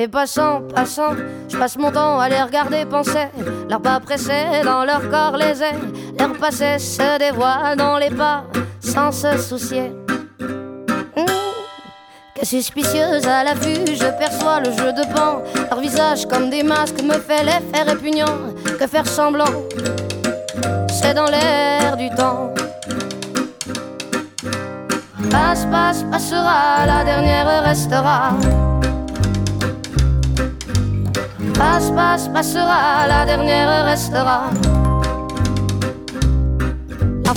Les passants, passants, je passe mon temps à les regarder penser. Leurs pas pressés dans leur corps les ailes. Leur passé se dévoile dans les pas sans se soucier. Que suspicieuse à la vue, je perçois le jeu de pan. Leur visage comme des masques me fait l'effet répugnant. Que faire semblant, c'est dans l'air du temps. Passe, passe, passera, la dernière restera. Passe, passe, passera, la dernière restera.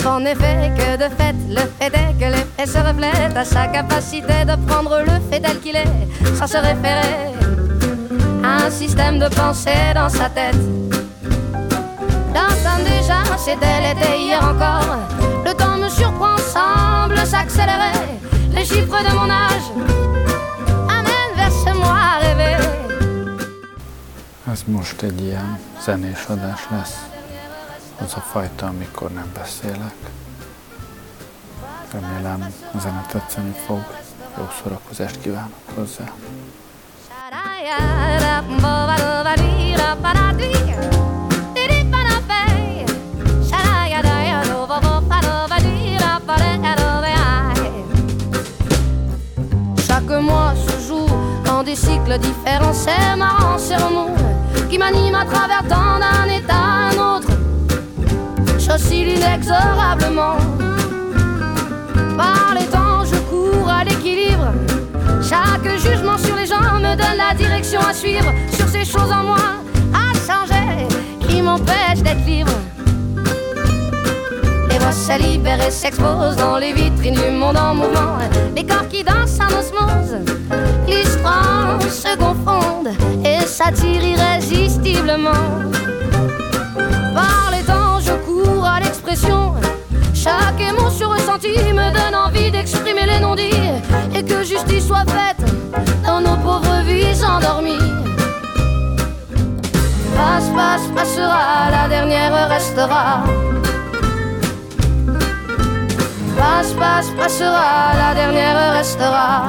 En effet, que de fait, le fait est que l'effet se reflète à sa capacité de prendre le fait tel qu'il est, sans se référer à un système de pensée dans sa tête. L'entends déjà, c'était l'été hier encore. Le temps me surprend, semble s'accélérer. Les chiffres de mon âge Ez most egy ilyen zenés adás lesz. Az a fajta, amikor nem beszélek. Remélem a zene tetszeni fog. Jó szórakozást kívánok hozzá. Chaque mois se joue dans des cycles différents, c'est marrant, c'est qui m'anime à travers tant d'un état à un autre. J'oscille inexorablement. Par les temps, je cours à l'équilibre. Chaque jugement sur les gens me donne la direction à suivre. Sur ces choses en moi à changer qui m'empêchent d'être libre. Se libèrent et s'exposent dans les vitrines du monde en mouvement. Les corps qui dansent en osmose, l'histoire se confondent et s'attirent irrésistiblement. Par les temps, je cours à l'expression. Chaque émotion ressentie me donne envie d'exprimer les non-dits et que justice soit faite dans nos pauvres vies endormies. Passe, passe, passera, la dernière restera. Passe, passe, passera, la dernière restera.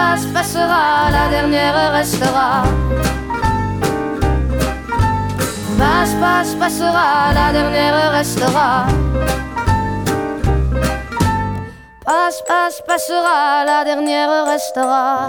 Passe, passe, passera, la dernière restera. Passe, passe, passera, la dernière restera. Passe, passe, passera, la dernière restera.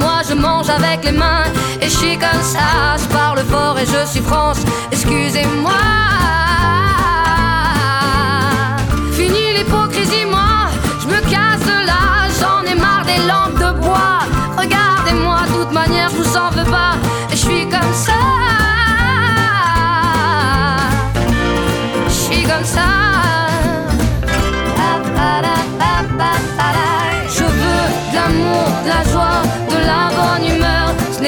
Je mange avec les mains et je suis comme ça. Je parle fort et je suis France, excusez-moi. Fini l'hypocrisie, moi, je me casse de là. J'en ai marre des lampes de bois. Regardez-moi, de toute manière, je vous en veux pas. Et je suis comme ça. Je suis comme ça.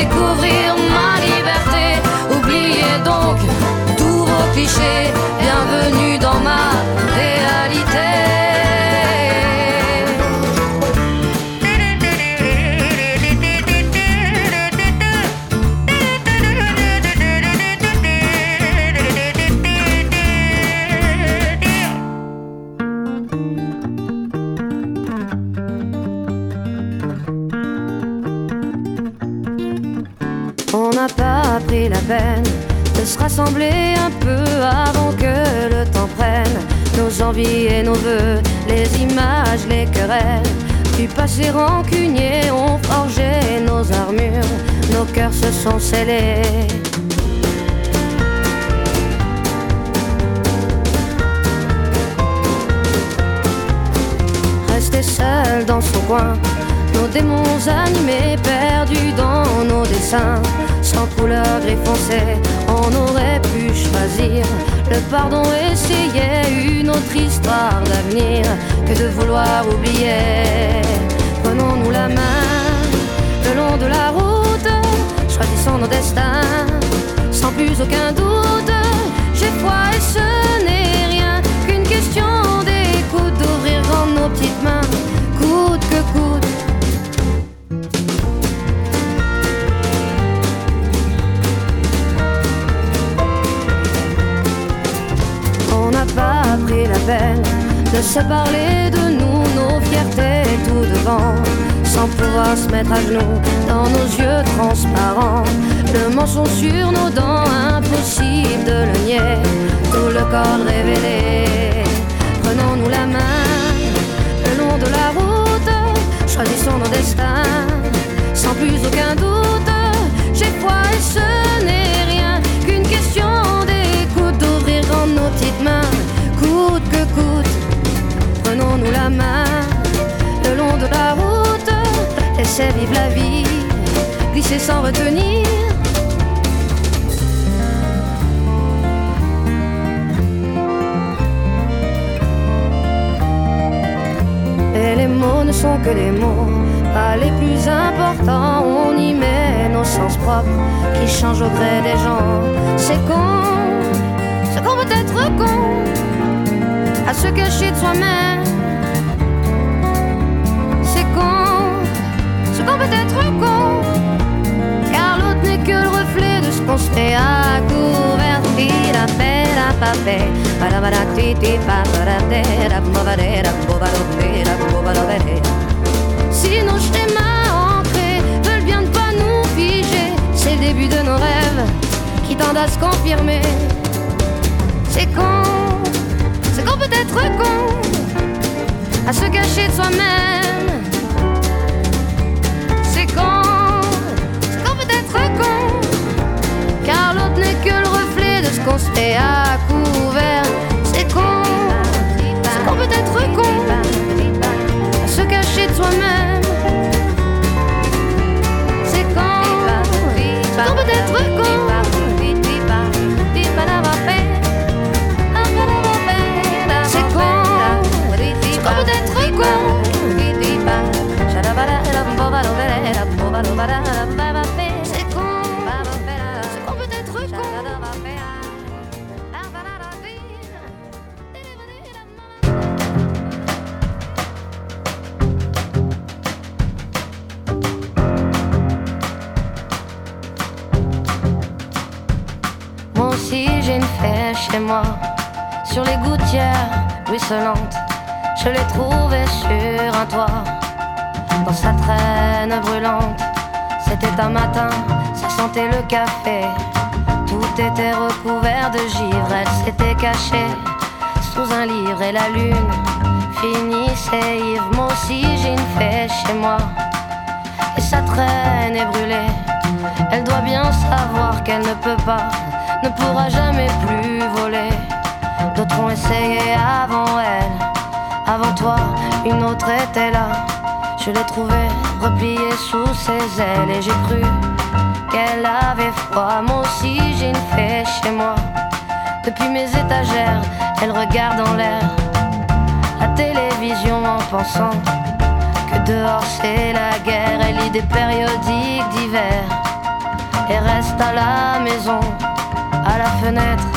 Découvrir ma liberté. Oubliez donc tous vos clichés. Bienvenue dans ma et nos voeux, les images, les querelles. Du passé rancunier ont forgé nos armures, nos cœurs se sont scellés. Rester seul dans son coin, nos démons animés, perdus dans nos dessins sans couleur gris foncé, on aurait pu choisir le pardon, essayer une autre histoire d'avenir que de vouloir oublier. Prenons-nous la main le long de la route, choisissons nos destins sans plus aucun doute. J'ai foi et ce n'est rien qu'une question d'écoute, d'ouvrir nos petites mains, coûte que coûte de se parler de nous, nos fiertés tout devant, sans pouvoir se mettre à genoux dans nos yeux transparents. Le mensonge sur nos dents, impossible de le nier, tout le corps révélé. Prenons-nous la main le long de la route, choisissons nos destins, sans plus aucun doute. J'ai foi et ce Prenons-nous la main le long de la route, laissez vivre la vie, glisser sans retenir. Et les mots ne sont que des mots, pas les plus importants. On y met nos sens propres qui changent au gré des gens. C'est con, c'est qu'on peut être con à se cacher de soi-même. Qu'on peut être con, car l'autre n'est que le reflet de ce qu'on se fait à couvert. Paix, la papé, para para titi para Si nos schémas ancrés veulent bien ne pas nous figer, c'est le début de nos rêves qui tendent à se confirmer. C'est con. C'est qu'on peut être con. À se cacher de soi-même. Qu'on se fait à couvert. C'est con, c'est qu'on peut être con se cacher de soi-même. Sous un livre et la lune finissait ivre. Moi aussi j'ai une fée chez moi, et sa traîne est brûlée. Elle doit bien savoir qu'elle ne peut pas ne pourra jamais plus voler. D'autres ont essayé avant elle, avant toi, une autre était là. Je l'ai trouvée repliée sous ses ailes et j'ai cru qu'elle avait froid. Moi aussi j'ai une fée chez moi. Depuis mes étagères, elle regarde en l'air la télévision en pensant que dehors c'est la guerre. Elle lit des périodiques d'hiver et reste à la maison à la fenêtre,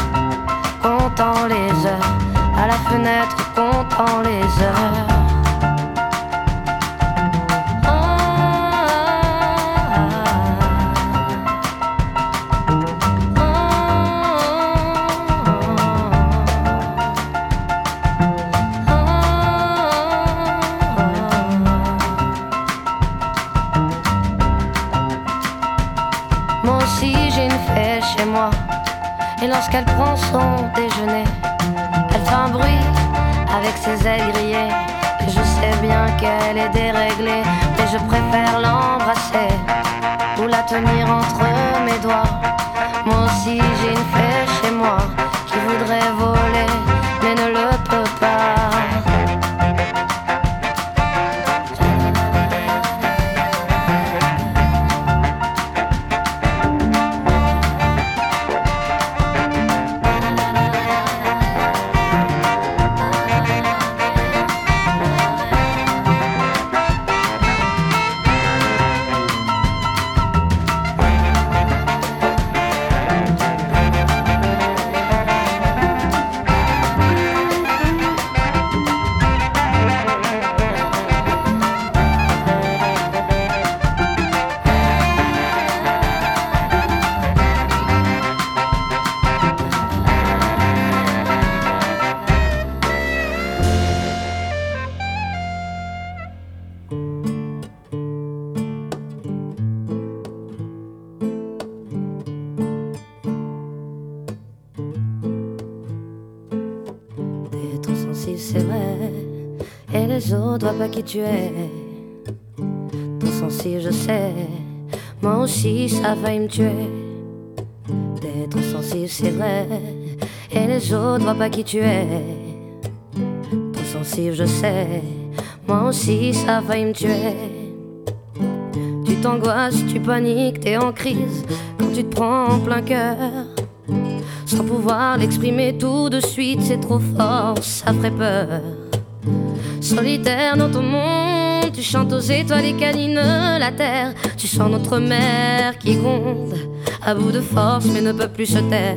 comptant les heures, à la fenêtre, comptant les heures. Son déjeuner. Elle fait un bruit avec ses ailes grillées. Et je sais bien qu'elle est déréglée Mais je préfère l'embrasser Ou la tenir entre mes doigts. Moi aussi j'ai une fée chez moi tu es. Trop sensible, je sais. Moi aussi, ça a failli me tuer. Trop sensible, c'est vrai. Et les autres voient pas qui tu es. Trop sensible, je sais. Moi aussi, ça a failli me tuer. Tu t'angoisses, tu paniques, t'es en crise quand tu te prends en plein cœur. Sans pouvoir l'exprimer tout de suite, c'est trop fort, ça ferait peur. Solitaire dans ton monde, tu chantes aux étoiles et câlines la terre. Tu sens notre mère qui gronde, à bout de force mais ne peut plus se taire.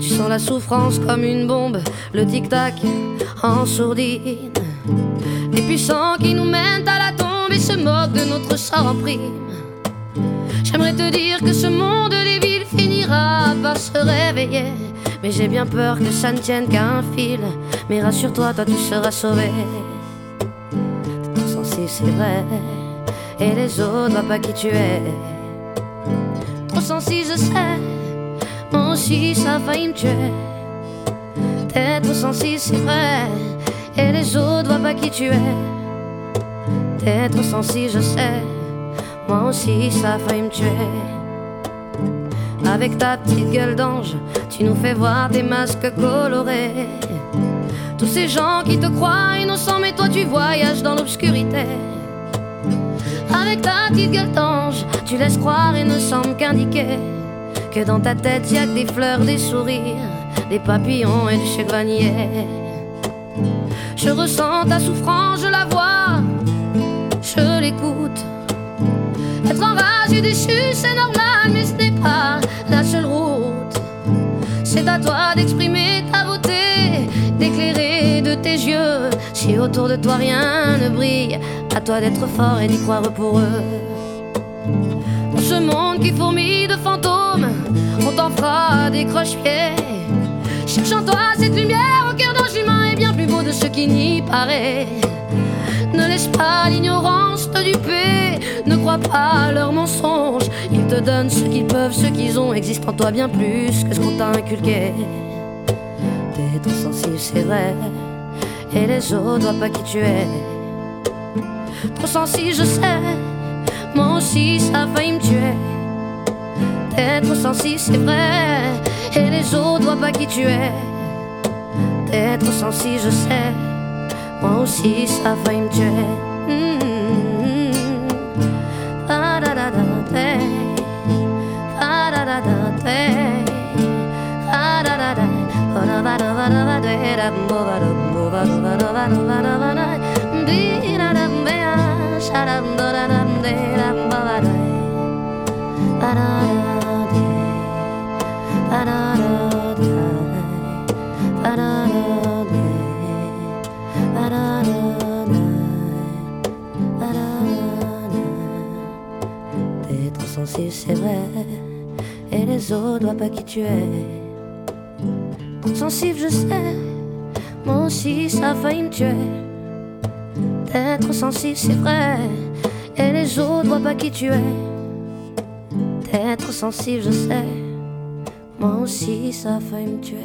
Tu sens la souffrance comme une bombe, le tic-tac en sourdine. Les puissants qui nous mènent à la tombe et se moquent de notre sort en prime. J'aimerais te dire que ce monde des finira par se réveiller. Mais j'ai bien peur que ça ne tienne qu'à un fil. Mais rassure-toi, toi tu seras sauvé. T'es sensible, c'est vrai. Et les autres voient pas qui tu es. Trop sensible, je sais. Moi aussi, ça a failli me tuer. T'es trop sensible, c'est vrai. Et les autres voient pas qui tu es. T'es trop sensible, je sais. Moi aussi, ça a failli me tuer. Avec ta petite gueule d'ange, tu nous fais voir des masques colorés. Tous ces gens qui te croient innocents, mais toi tu voyages dans l'obscurité. Avec ta petite gueule d'ange, tu laisses croire et ne semble qu'indiquer que dans ta tête y a que des fleurs, des sourires, des papillons et du chevanier. Je ressens ta souffrance, je la vois, je l'écoute. Être enragé, déchu, c'est normal, à toi d'exprimer ta beauté, d'éclairer de tes yeux. Si autour de toi rien ne brille, à toi d'être fort et d'y croire pour eux. Dans ce monde qui fourmille de fantômes, on t'en fera des croche-pieds. Cherche en toi cette lumière au cœur d'un humain est bien plus beau de ce qui n'y paraît. Ne laisse pas l'ignorance te duper, ne crois pas à leurs mensonges. Ils te donnent ce qu'ils peuvent, ce qu'ils ont, existe en toi bien plus que ce qu'on t'a inculqué. T'es trop sensible, c'est vrai, et les autres voient pas qui tu es. Trop sensible, je sais, moi aussi ça a failli me tuer. T'es trop sensible, c'est vrai, et les autres voient pas qui tu es. T'es trop sensible, je sais. won't cease. I find Da da da da da da da da da da da da da Ba-da-da-da c'est vrai, et les autres voient pas qui tu es. Trop sensible, je sais, moi aussi ça a failli me tuer. Trop sensible, c'est vrai, et les autres voient pas qui tu es. Trop sensible, je sais, moi aussi ça a failli me tuer.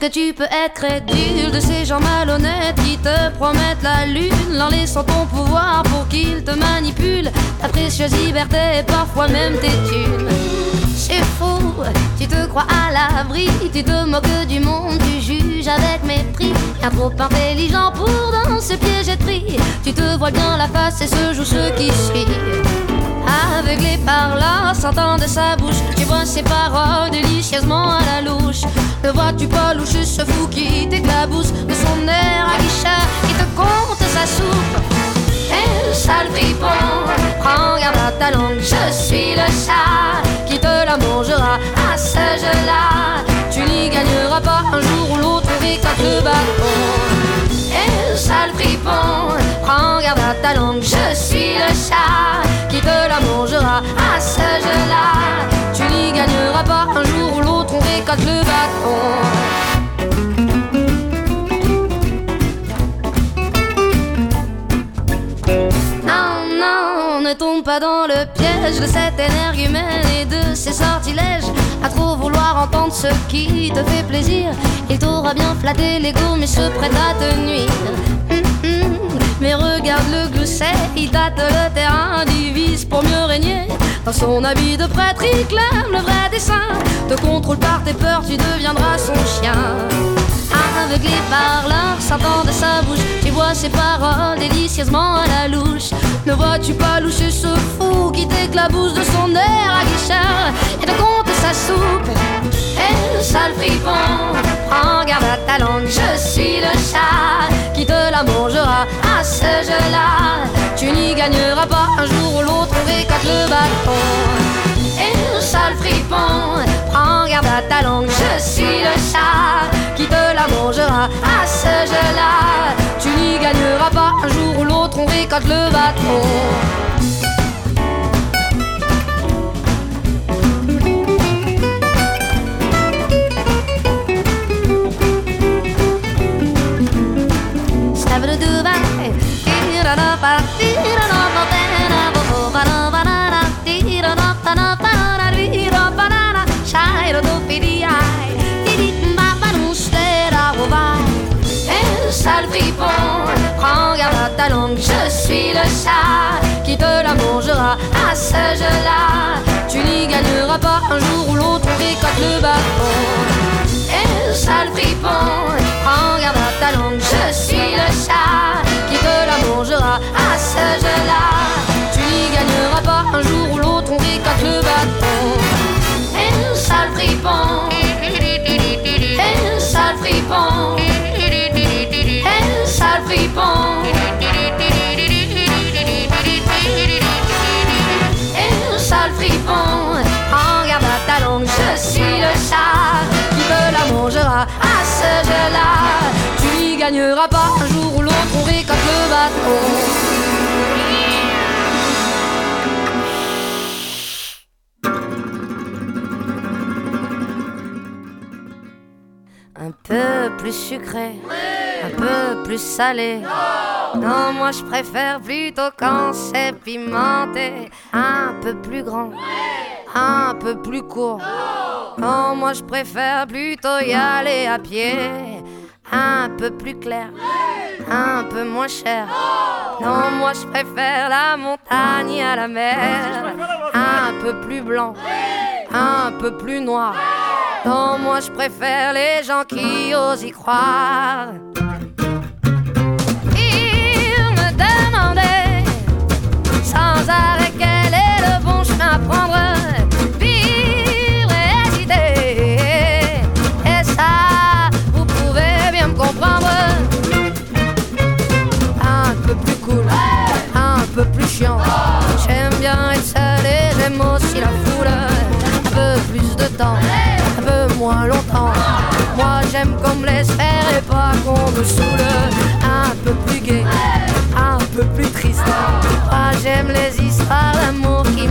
Que tu peux être crédule de ces gens malhonnêtes qui te promettent la lune en laissant ton pouvoir pour qu'ils te manipulent ta précieuse liberté parfois même tes thunes C'est fou, tu te crois à l'abri, tu te moques du monde, tu juges avec mépris. Un trop intelligent pour dans ce piège et pris. Tu te vois bien la face et se joue ce qui suit. Aveuglé par là, sentant de sa bouche, tu vois ses paroles délicieusement à la louche. Ne vois-tu pas loucher ce fou qui t'éclabousse de son air à guichet qui te compte sa soupe? Eh, sale fripon, prends garde à ta langue, je suis le chat qui te la mangera à ce jeu-là. Tu n'y gagneras pas un jour ou l'autre, récolte le bâton. Eh, sale fripon, prends garde à ta langue, je suis le chat qui te la mangera à ce jeu-là. Tu n'y gagneras pas un jour ou l'autre, on récolte le non, ne tombe pas dans le piège de cette énergumène et de ses sortilèges. À trop vouloir entendre ce qui te fait plaisir, il t'aura bien flatté l'ego, mais se prête à te nuire. Hum. Mais regarde le glousset, il tâte le terrain, divise pour mieux régner. Dans son habit de prêtre, il clame le vrai dessin. Te contrôle par tes peurs, tu deviendras son chien. Aveuglé par l'art sentant de sa bouche, tu vois ses paroles délicieusement à la louche. Ne vois-tu pas loucher ce fou qui t'éclabousse de son air à guichard? Et te compte sa soupe? Eh, sale fripon, prends garde à ta langue, je suis le chat qui te la mangera à ce jeu-là. Tu n'y gagneras pas un jour ou l'autre, on récolte le bâton. Eh, sale fripon, prends garde à ta langue, je suis le chat qui te la mangera à ce jeu-là. Tu n'y gagneras pas un jour ou l'autre, on récolte le bâton. Sale fripon, prends garde ta langue, je suis le chat qui te la mangera? À ce jeu-là. Tu n'y gagneras pas un jour ou l'autre, on le bâton. Un sale fripon. Prends garde ta langue, je suis le chat qui te la mangera à ce jeu-là. Tu n'y gagneras pas un jour ou l'autre, on décate le bâton. Et le sale fripon. Un sale fripon. Et le sale fripon. Tu n'y gagneras pas un jour ou l'autre, on récolte le bateau. Un peu plus sucré, un peu plus salé. Non, moi je préfère plutôt quand c'est pimenté. Un peu plus grand, un peu plus court. Non, moi je préfère plutôt y aller à pied. Un peu plus clair, un peu moins cher. Non, moi je préfère la montagne à la mer. Un peu plus blanc, un peu plus noir. Non, moi je préfère les gens qui osent y croire. Il me demandait sans arrêt quel est le bon chemin à prendre. De temps moins longtemps. Moi j'aime qu'on me laisse faire et pas qu'on me saoule. Un peu plus gai, un peu plus triste. Moi j'aime les histoires d'amour qui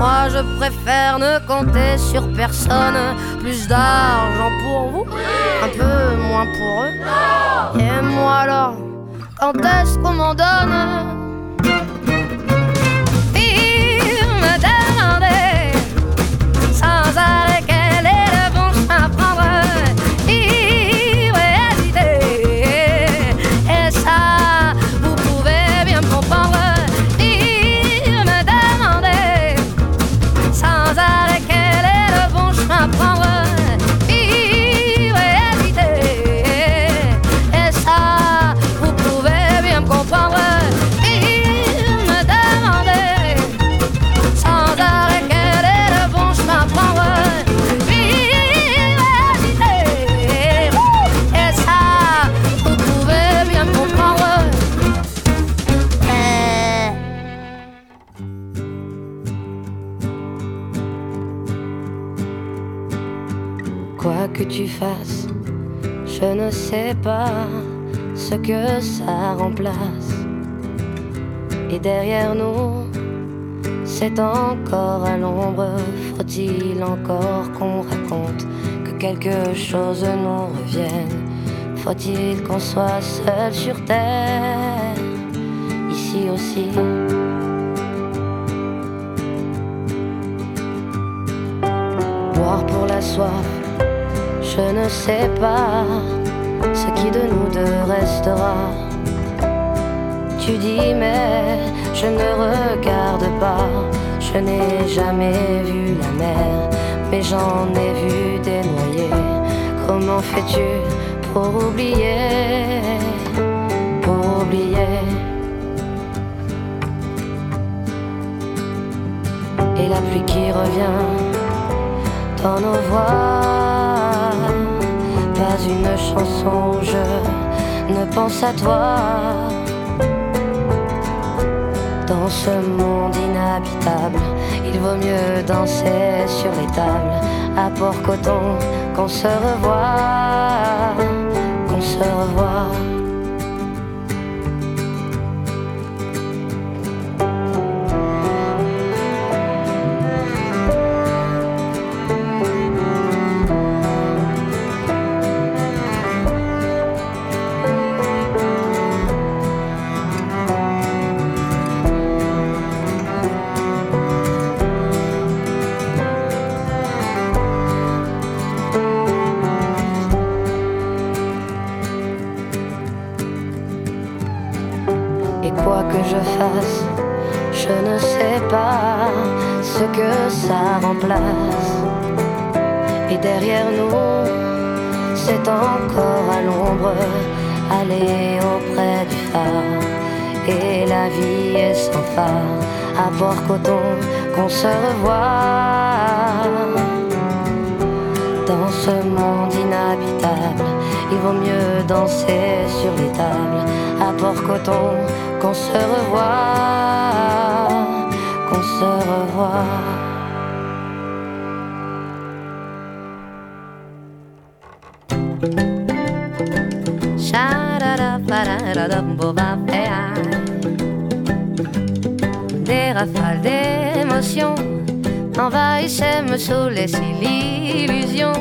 Moi je préfère ne compter sur personne. Plus d'argent pour vous, un peu moins pour eux. Et moi alors, quand est-ce qu'on m'en donne? I can. Je ne sais pas ce que ça remplace. Et derrière nous, c'est encore à l'ombre. Faut-il encore qu'on raconte que quelque chose nous revienne? Faut-il qu'on soit seul sur terre, ici aussi? Boire pour la soif je ne sais pas ce qui de nous deux restera. Tu dis mais je ne regarde pas. Je n'ai jamais vu la mer, mais j'en ai vu des noyés. Comment fais-tu pour oublier, pour oublier? Et la pluie qui revient dans nos voix une chanson, je ne pense à toi. Dans ce monde inhabitable, il vaut mieux danser sur les tables à Port-Coton qu'on se revoit, qu'on se revoit. Ça remplace. Et derrière nous, c'est encore à l'ombre, aller auprès du phare. Et la vie est sans phare, à Port-Coton qu'on se revoit. Dans ce monde inhabitable, il vaut mieux danser sur les tables à Port-Coton qu'on se revoit, qu'on se revoit. Rafales d'émotions envahissaient, me saoulaient si l'illusion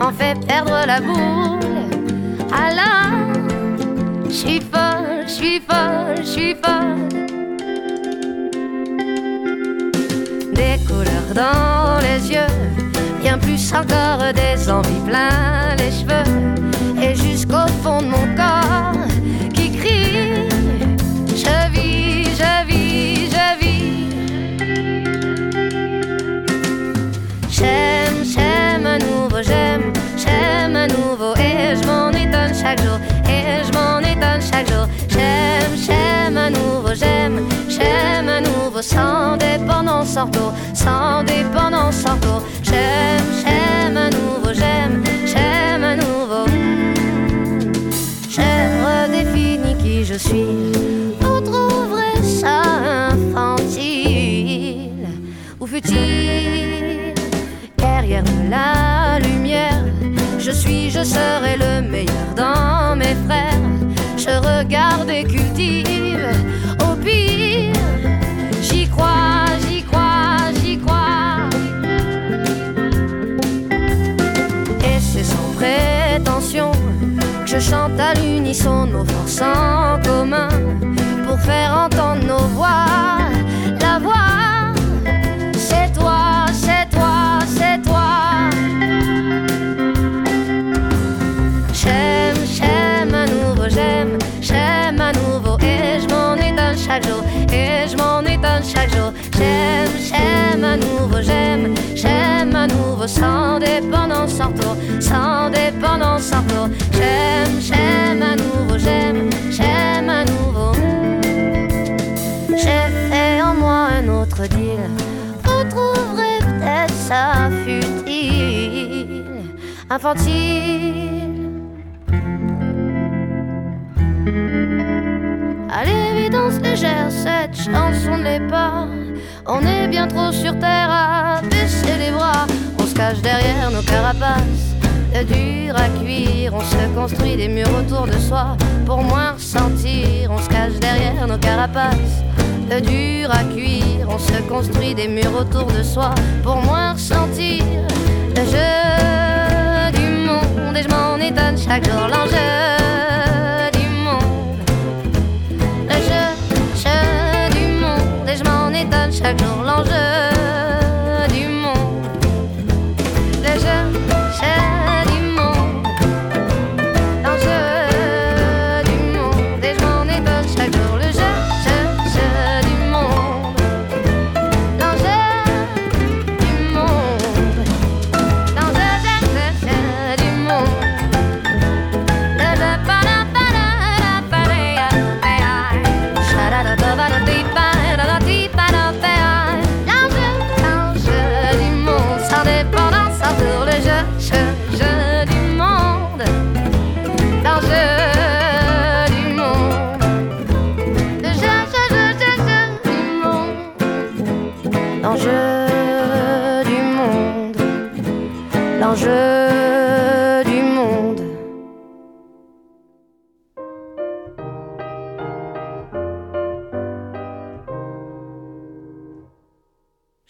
en fait perdre la boule. Alors, je suis folle, je suis folle, je suis folle. Des couleurs dans les yeux, bien plus encore des envies plein les cheveux, et jusqu'au fond de mon corps j'aime, j'aime à nouveau, sans dépendance, sans sans dépendance, sans J'aime, j'aime à nouveau, j'aime, j'aime à nouveau. J'ai redéfini qui je suis. Vous trouverez ça infantile? Ou futile. Derrière la lumière, je suis, je serai le meilleur dans mes frères je regarde et cultive. J'y crois, j'y crois, j'y crois. Et c'est sans prétention que je chante à l'unisson nos forces en commun pour faire entendre nos voix. La voix, c'est toi, c'est toi, c'est toi. J'aime, j'aime à nouveau, j'aime j'aime chaque jour et je m'en étonne chaque jour. J'aime, j'aime à nouveau, j'aime, j'aime à nouveau sans dépendance, sans retour, sans dépendance, sans retour. J'aime, j'aime à nouveau, j'aime, j'aime à nouveau. J'ai fait en moi un autre deal. Vous trouverez peut-être ça futile, infantile cette chanson ne l'est pas. On est bien trop sur terre à baisser les bras. On se cache derrière nos carapaces. De dur à cuire, on se construit des murs autour de soi pour moins ressentir. On se cache derrière nos carapaces. De dur à cuire, on se construit des murs autour de soi pour moins ressentir le jeu du monde. Et je m'en étonne chaque jour l'enjeu. Chaque jour l'enjeu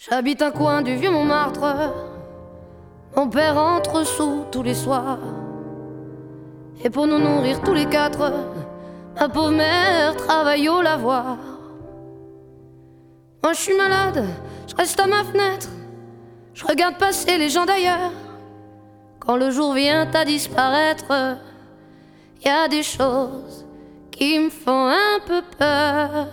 J'habite un coin du vieux Montmartre. Mon père entre sous tous les soirs. Et pour nous nourrir tous les quatre, ma pauvre mère travaille au lavoir. Moi je suis malade, je reste à ma fenêtre. Je regarde passer les gens d'ailleurs. Quand le jour vient à disparaître, y a des choses qui me font un peu peur.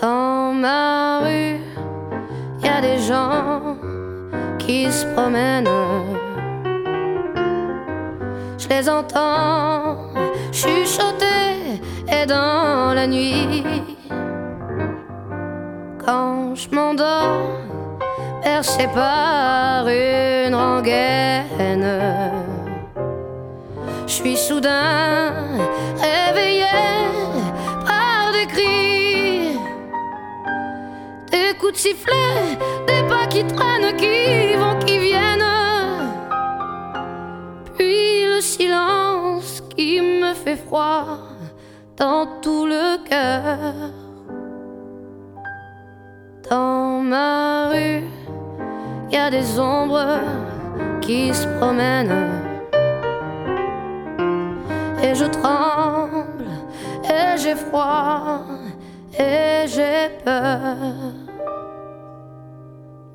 Dans ma rue, y a des gens qui se promènent. Je les entends chuchoter et dans la nuit, quand je m'endors, percé par une rengaine, je suis soudain réveillé coups de sifflet, des pas qui traînent, qui vont, qui viennent. Puis le silence qui me fait froid dans tout le cœur. Dans ma rue, y a des ombres qui se promènent. Et je tremble, et j'ai froid, et j'ai peur.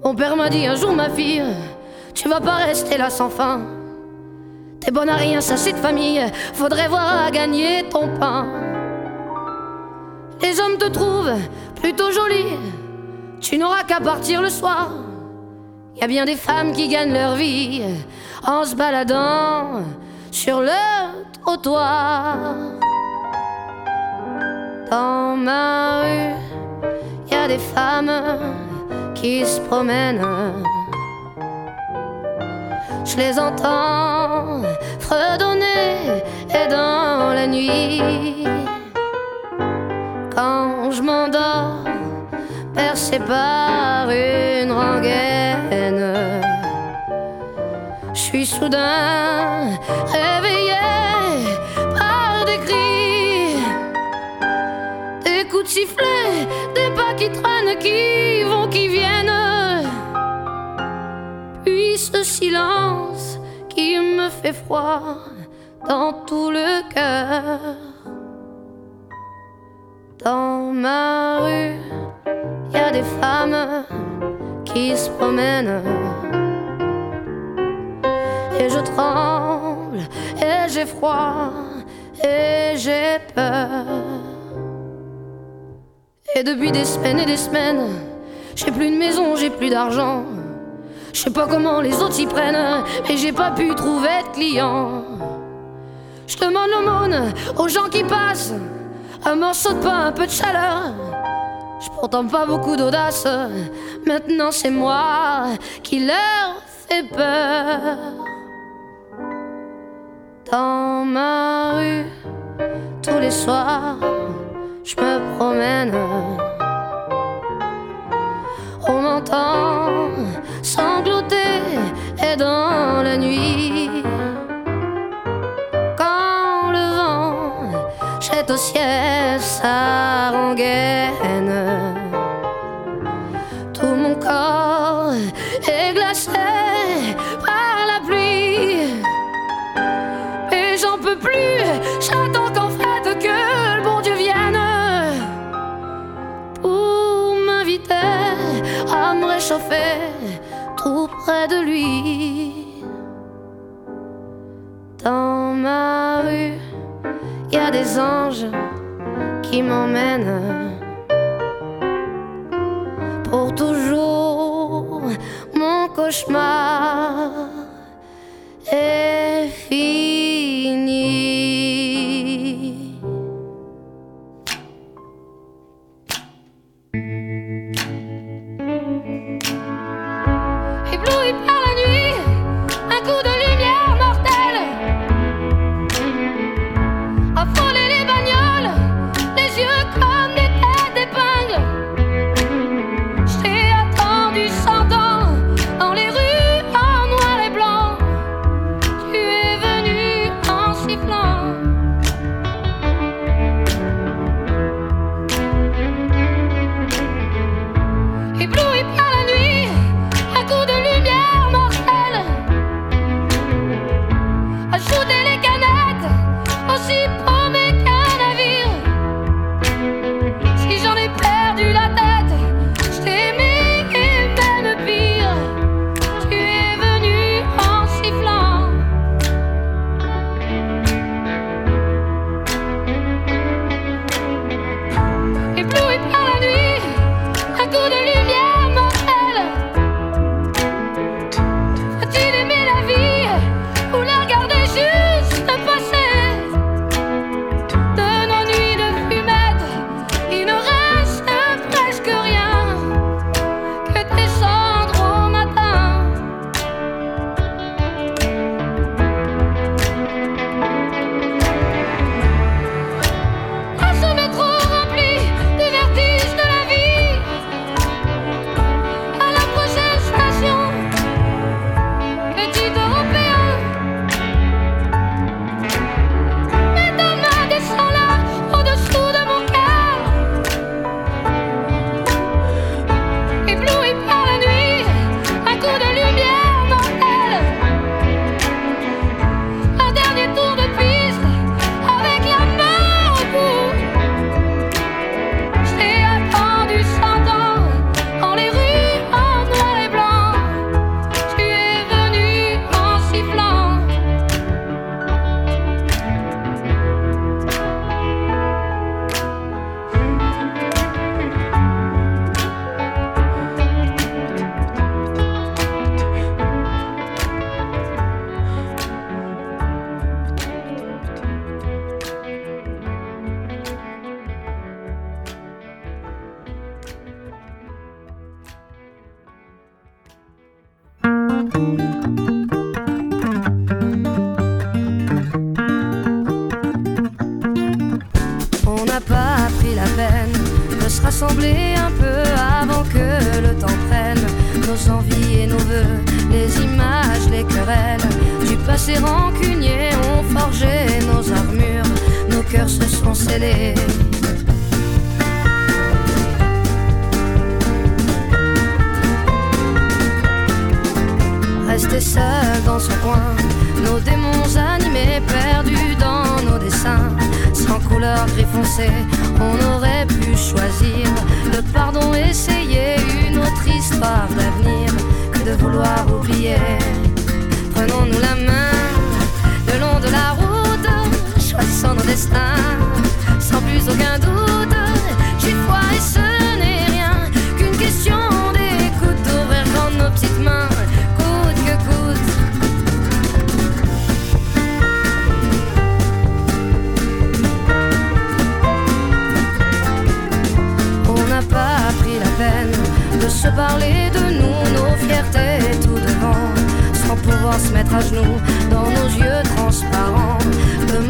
Mon père m'a dit un jour, ma fille, tu vas pas rester là sans fin. T'es bonne à rien, ça c'est de famille, faudrait voir à gagner ton pain. Les hommes te trouvent plutôt jolie, tu n'auras qu'à partir le soir. Y a bien des femmes qui gagnent leur vie en se baladant sur le trottoir. Dans ma rue, y a des femmes qui se promènent. Je les entends fredonner et dans la nuit, quand je m'endors, percé par une rengaine, je suis soudain réveillé par des cris, des coups de sifflet, des pas qui traînent, qui Ce silence qui me fait froid dans tout le cœur. Dans ma rue, y a des femmes qui se promènent. Et je tremble, et j'ai froid, et j'ai peur. Et depuis des semaines et des semaines, j'ai plus de maison, j'ai plus d'argent. Je sais pas comment les autres s'y prennent, mais j'ai pas pu trouver de clients. Je demande l'aumône aux gens qui passent, un morceau de pain, un peu de chaleur. Je pourtant pas beaucoup d'audace, maintenant c'est moi qui leur fais peur. Dans ma rue, tous les soirs, je me promène. On m'entend sangloter dans la nuit, quand le vent jette au ciel sa rengaine, tout mon corps est glacé par la pluie. Et j'en peux plus, j'attends qu'en fait que le bon Dieu vienne pour m'inviter à me réchauffer tout près de lui. Dans ma rue, y a des anges qui m'emmènent pour toujours. Mon cauchemar est fini.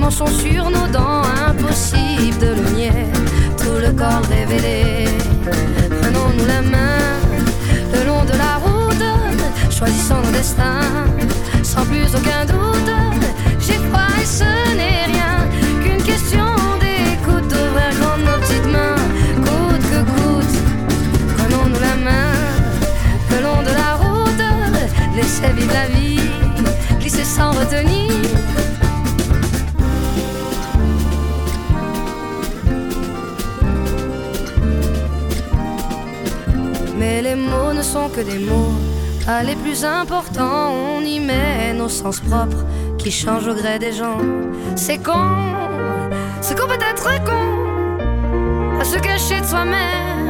Mensonge sur nos dents, impossible de le nier, tout le corps révélé. Prenons-nous la main le long de la route, choisissons nos destins, sans plus aucun doute. J'ai foi et ce n'est rien qu'une question d'écoute, d'ouvrir grand nos petites mains, coûte que coûte. Prenons-nous la main le long de la route, laissez vivre la vie, glisser sans retenir. Sont que des mots, pas les plus importants. On y met nos sens propres qui changent au gré des gens. C'est con, c'est qu'on peut être con à se cacher de soi-même.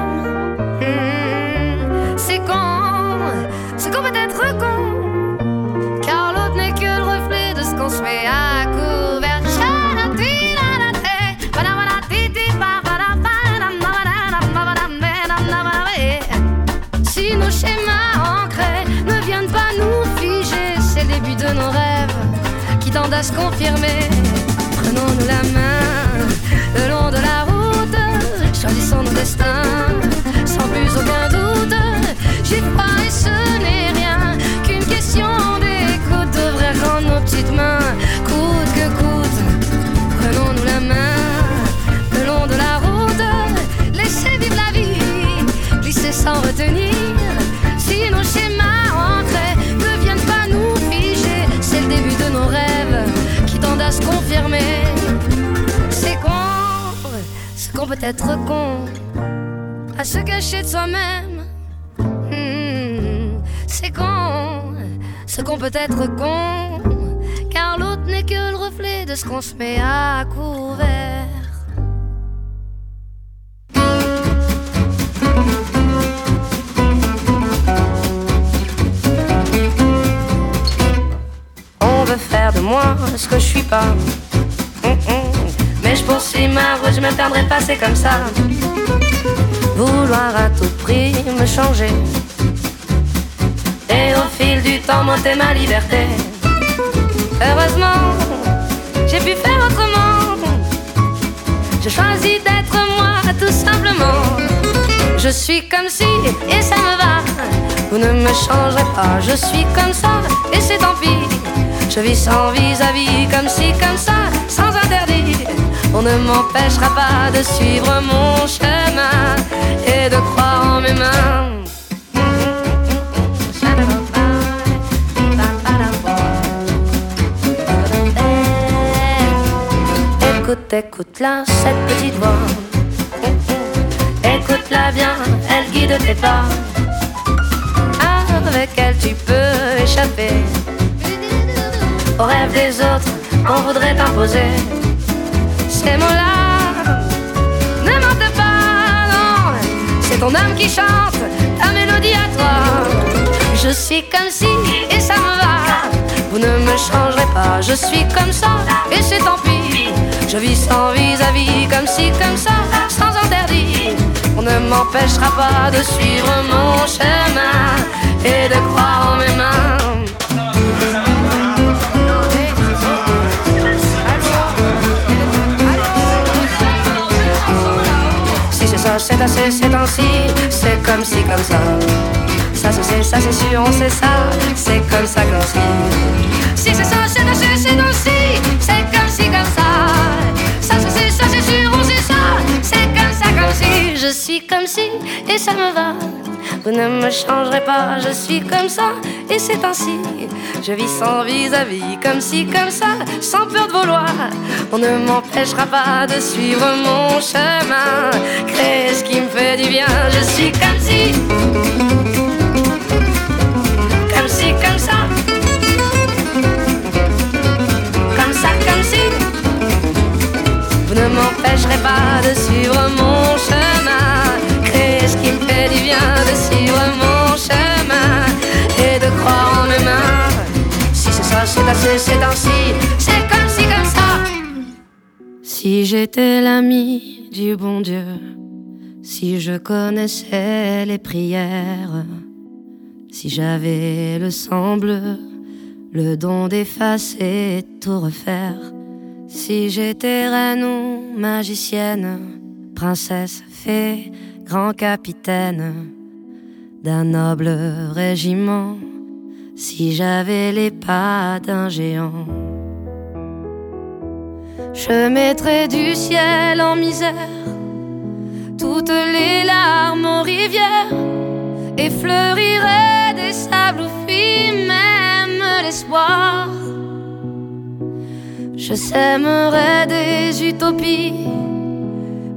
Hmm, c'est con, c'est qu'on peut être con, car l'autre n'est que le reflet de ce qu'on se met à à se confirmer. Prenons-nous la main le long de la route, choisissons nos destins sans plus aucun doute. J'ai pas et ce n'est rien qu'une question d'écoute, devrait rendre nos petites mains coûte que coûte. Prenons-nous la main le long de la route, laissez vivre la vie, glisser sans retenir. Si nos schémas confirmer. C'est con, c'est qu'on peut être con à se cacher de soi-même. Hmm, c'est con, ce qu'on peut être con, car l'autre n'est que le reflet de ce qu'on se met à couvert. Moi ce que je suis pas. Mais je poursuis ma route, je me perdrai pas, c'est comme ça. Vouloir à tout prix me changer. Et au fil du temps, monter ma liberté. Heureusement, j'ai pu faire autrement. Je choisis d'être moi, tout simplement. Je suis comme si, et ça me va. Vous ne me changerez pas, je suis comme ça, et c'est tant pis. Je vis sans vis-à-vis, comme si, comme ça, sans interdit. On ne m'empêchera pas de suivre mon chemin et de croire en mes mains. Écoute, écoute-la, cette petite voix. Écoute-la bien, elle guide tes pas. Avec elle, tu peux échapper aux rêves des autres qu'on voudrait t'imposer. Ces mots-là ne mentent pas, non. C'est ton âme qui chante ta mélodie à toi. Je suis comme si, et ça me va. Vous ne me changerez pas, je suis comme ça, et c'est tant pis. Je vis sans vis-à-vis, comme si, comme ça, sans interdit. On ne m'empêchera pas de suivre mon chemin et de croire en mes mains. C'est assez, c'est ainsi, c'est comme si, comme ça. Ça se ça c'est sûr, on sait ça, c'est comme ça comme si. Si c'est ça, c'est assez, c'est ainsi, c'est comme si, comme ça. Ça se ça c'est sûr, on sait ça, c'est comme ça comme si. Je suis comme si, et ça me va. Vous ne me changerez pas, je suis comme ça, et c'est ainsi. Je vis sans vis-à-vis, comme si, comme ça, sans peur de vouloir. On ne m'empêchera pas de suivre mon chemin, créer ce qui me fait du bien? Je suis comme si, comme si, comme ça, comme ça, comme si. Vous ne m'empêcherez pas de suivre mon chemin, mains c'est assez, c'est ainsi, c'est comme si, comme ça. Si j'étais l'ami du bon Dieu, si je connaissais les prières, si j'avais le sang bleu, le don d'effacer tout refaire, si j'étais reine ou magicienne, princesse, fée, grand capitaine d'un noble régiment si j'avais les pas d'un géant. Je mettrais du ciel en misère, toutes les larmes en rivière, et fleurirais des sables où fuit même l'espoir. Je sèmerais des utopies,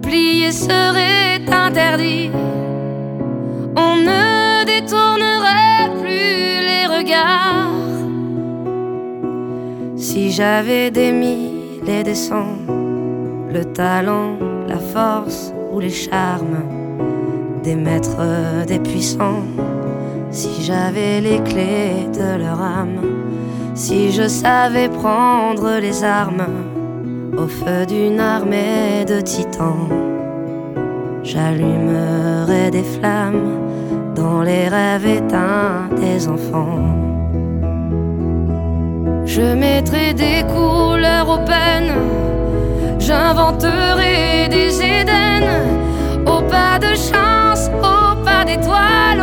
plier interdit. On ne détournerait plus si j'avais des mille et des cents, le talent, la force ou les charmes des maîtres, des puissants, si j'avais les clés de leur âme, si je savais prendre les armes au feu d'une armée de titans, j'allumerais des flammes dans les rêves éteints des enfants. Je mettrai des couleurs aux peines, j'inventerai des Éden, au pas de chance, au pas d'étoiles,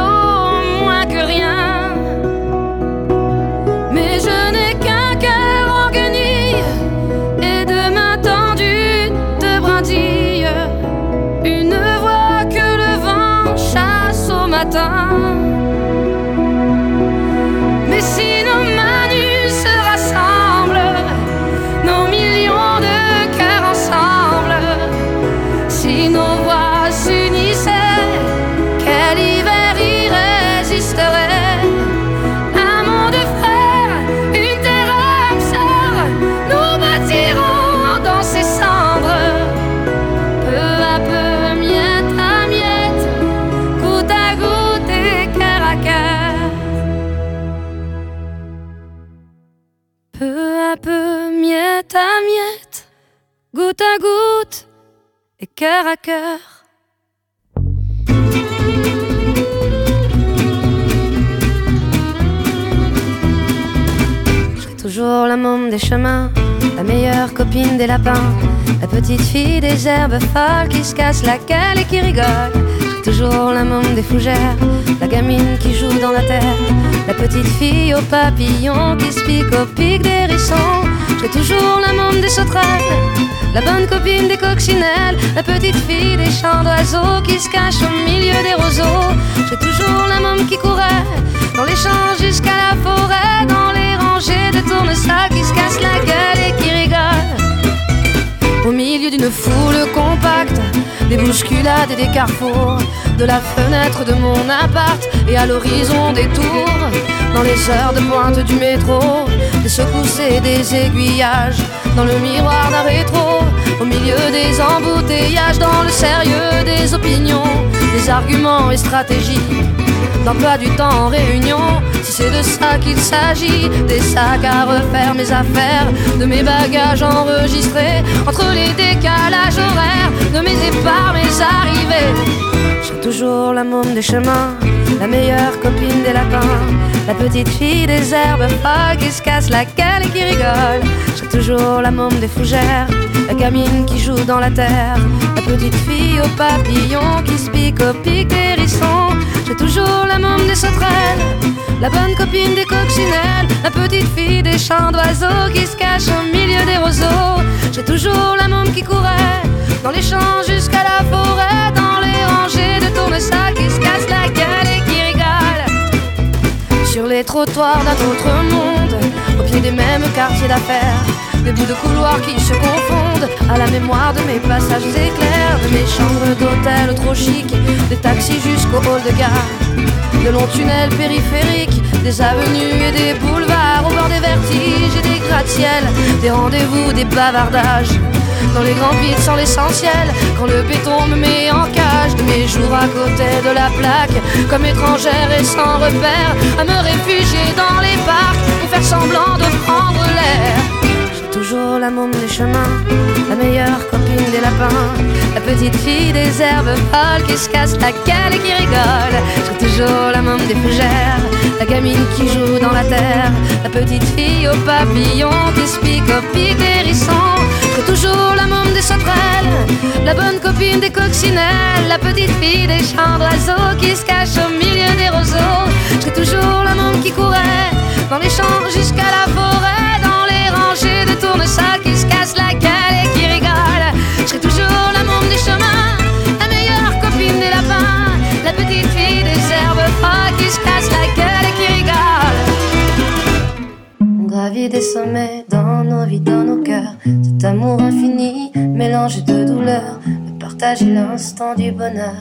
à miette, goutte à goutte et cœur à cœur. Je serai toujours la môme des chemins, la meilleure copine des lapins, la petite fille des herbes folles qui se casse la gueule et qui rigole. Toujours la môme des fougères, la gamine qui joue dans la terre, la petite fille aux papillons qui se pique au pic des hérissons. Serai toujours la môme des sauterelles, la bonne copine des coccinelles, la petite fille des champs d'oiseaux qui se cache au milieu des roseaux. Serai toujours la môme qui courait dans les champs jusqu'à la forêt, dans les rangées de tournesols qui se cassent la gueule et qui rigolent. Au milieu d'une foule compacte, des bousculades et des carrefours, de la fenêtre de mon appart et à l'horizon des tours, dans les heures de pointe du métro, des secousses et des aiguillages, dans le miroir d'un rétro, au milieu des embouteillages, dans le sérieux des opinions, des arguments et stratégies d'emploi du temps en réunion. Si c'est de ça qu'il s'agit, des sacs à refaire, mes affaires, de mes bagages enregistrés, entre les décalages horaires, de mes départs, mes arrivées. Toujours la môme des chemins, la meilleure copine des lapins, la petite fille des herbes folles qui se casse la gueule et qui rigole. J'ai toujours la môme des fougères, la gamine qui joue dans la terre, la petite fille aux papillons qui se pique au pic des hérissons. J'ai toujours la môme des sauterelles, la bonne copine des coccinelles, la petite fille des champs d'oiseaux qui se cache au milieu des roseaux. J'ai toujours la môme qui courait dans les champs jusqu'à la forêt, dans les rangées tournesac qui se casse la gueule et qui rigole. Sur les trottoirs d'un autre monde, au pied des mêmes quartiers d'affaires, des bouts de couloirs qui se confondent à la mémoire de mes passages éclairs, de mes chambres d'hôtel trop chic, des taxis jusqu'au hall de gare, de longs tunnels périphériques, des avenues et des boulevards au bord des vertiges et des gratte-ciels, des rendez-vous, des bavardages dans les grands vides sans l'essentiel. Quand le béton me met en cage de mes jours à côté de la plaque, comme étrangère et sans repère, à me réfugier dans les parcs pour faire semblant de prendre l'air. J'ai toujours la môme des chemins, la meilleure copine des lapins, la petite fille des herbes folles qui se casse la gueule et qui rigole. J'ai toujours la môme des fougères, la gamine qui joue dans la terre, la petite fille aux papillons qui se pique au. J'ai toujours la môme des sauterelles, la bonne copine des coccinelles, la petite fille des champs d'oiseaux qui se cache au milieu des roseaux. J'ai toujours la môme qui courait dans les champs jusqu'à la forêt, dans les rangées de tournesac Amour infini, mélange de douleur, le partage et l'instant du bonheur.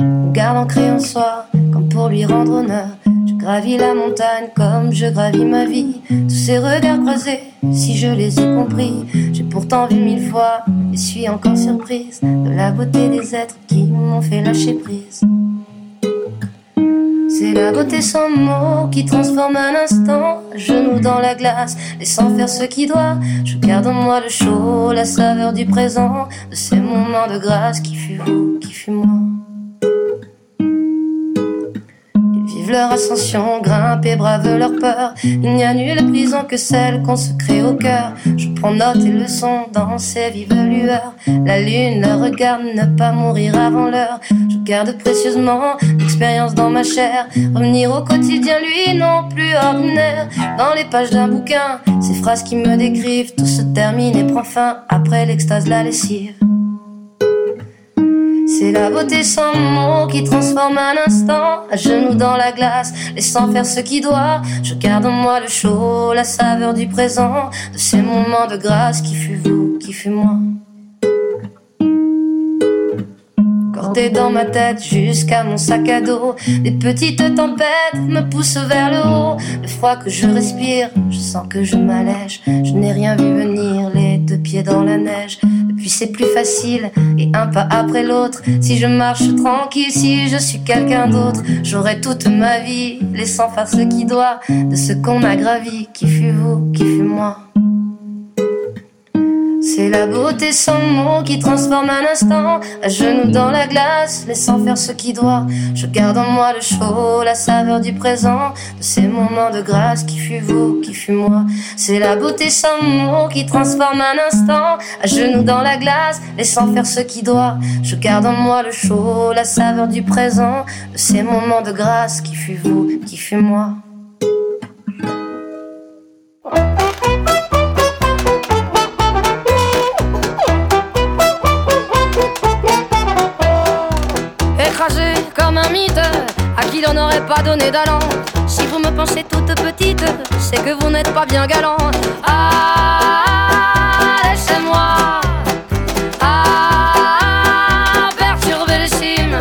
On garde ancré en soi, comme pour lui rendre honneur. Je gravis la montagne comme je gravis ma vie. Tous ces regards croisés, si je les ai compris, j'ai pourtant vu mille fois et suis encore surprise de la beauté des êtres qui m'ont fait lâcher prise. C'est la beauté sans mots qui transforme un instant, genoux dans la glace, laissant faire ce qui doit. Je garde en moi le chaud, la saveur du présent, de ces moments de grâce qui fut vous, qui fut moi. Vivent leur ascension, grimpent et bravent leur peur. Il n'y a nulle prison que celle qu'on se crée au cœur. Je prends note et leçon dans ces vives lueurs. La lune leur regarde ne pas mourir avant l'heure. Je garde précieusement l'expérience dans ma chair. Revenir au quotidien, lui, non plus ordinaire. Dans les pages d'un bouquin, ces phrases qui me décrivent, tout se termine et prend fin après l'extase, la lessive. C'est la beauté sans mots qui transforme un instant à genoux dans la glace, laissant faire ce qui doit. Je garde en moi le chaud, la saveur du présent, de ces moments de grâce qui fut vous, qui fut moi. Cordé dans ma tête jusqu'à mon sac à dos, des petites tempêtes me poussent vers le haut. Le froid que je respire, je sens que je m'allège. Je n'ai rien vu venir, les deux pieds dans la neige. Depuis c'est plus facile et un pas après l'autre. Si je marche tranquille, si je suis quelqu'un d'autre, j'aurai toute ma vie laissant faire ce qui doit de ce qu'on a gravi. Qui fut vous, qui fut moi? C'est la beauté sans mots qui transforme un instant à genoux dans la glace, laissant faire ce qui doit. Je garde en moi le chaud, la saveur du présent, de ces moments de grâce qui fut vous, qui fut moi. C'est la beauté sans mots qui transforme un instant à genoux dans la glace, laissant faire ce qui doit. Je garde en moi le chaud, la saveur du présent, de ces moments de grâce qui fut vous, qui fut moi. À qui l'on n'aurait pas donné d'allant. Si vous me pensez toute petite, c'est que vous n'êtes pas bien galant. Ah, laissez-moi. Ah, perturber les cimes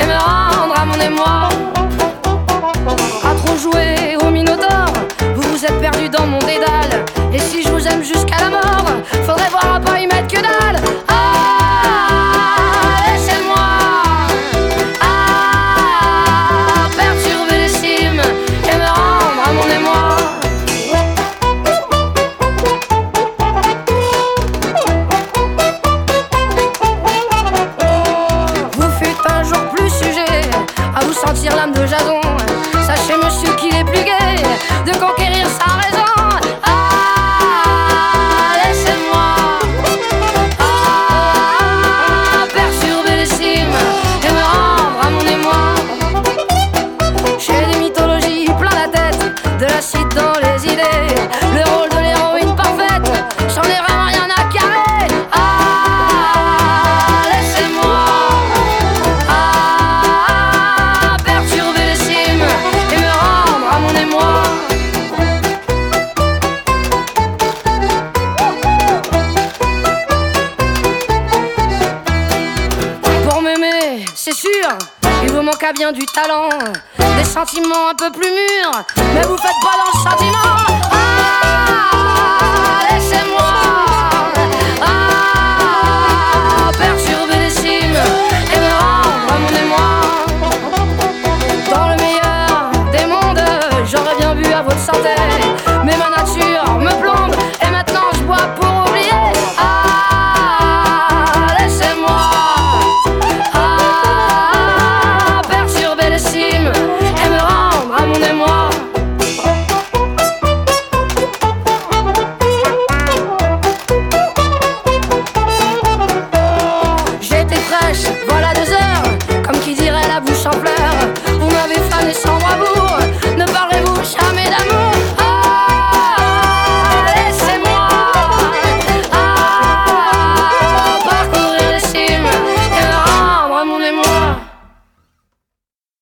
et me rendre à mon émoi. À trop jouer au minotaure, vous vous êtes perdu dans mon dédale. Et si je vous aime jusqu'à la de coquet. du talent, des sentiments un peu plus mûrs, mais vous faites pas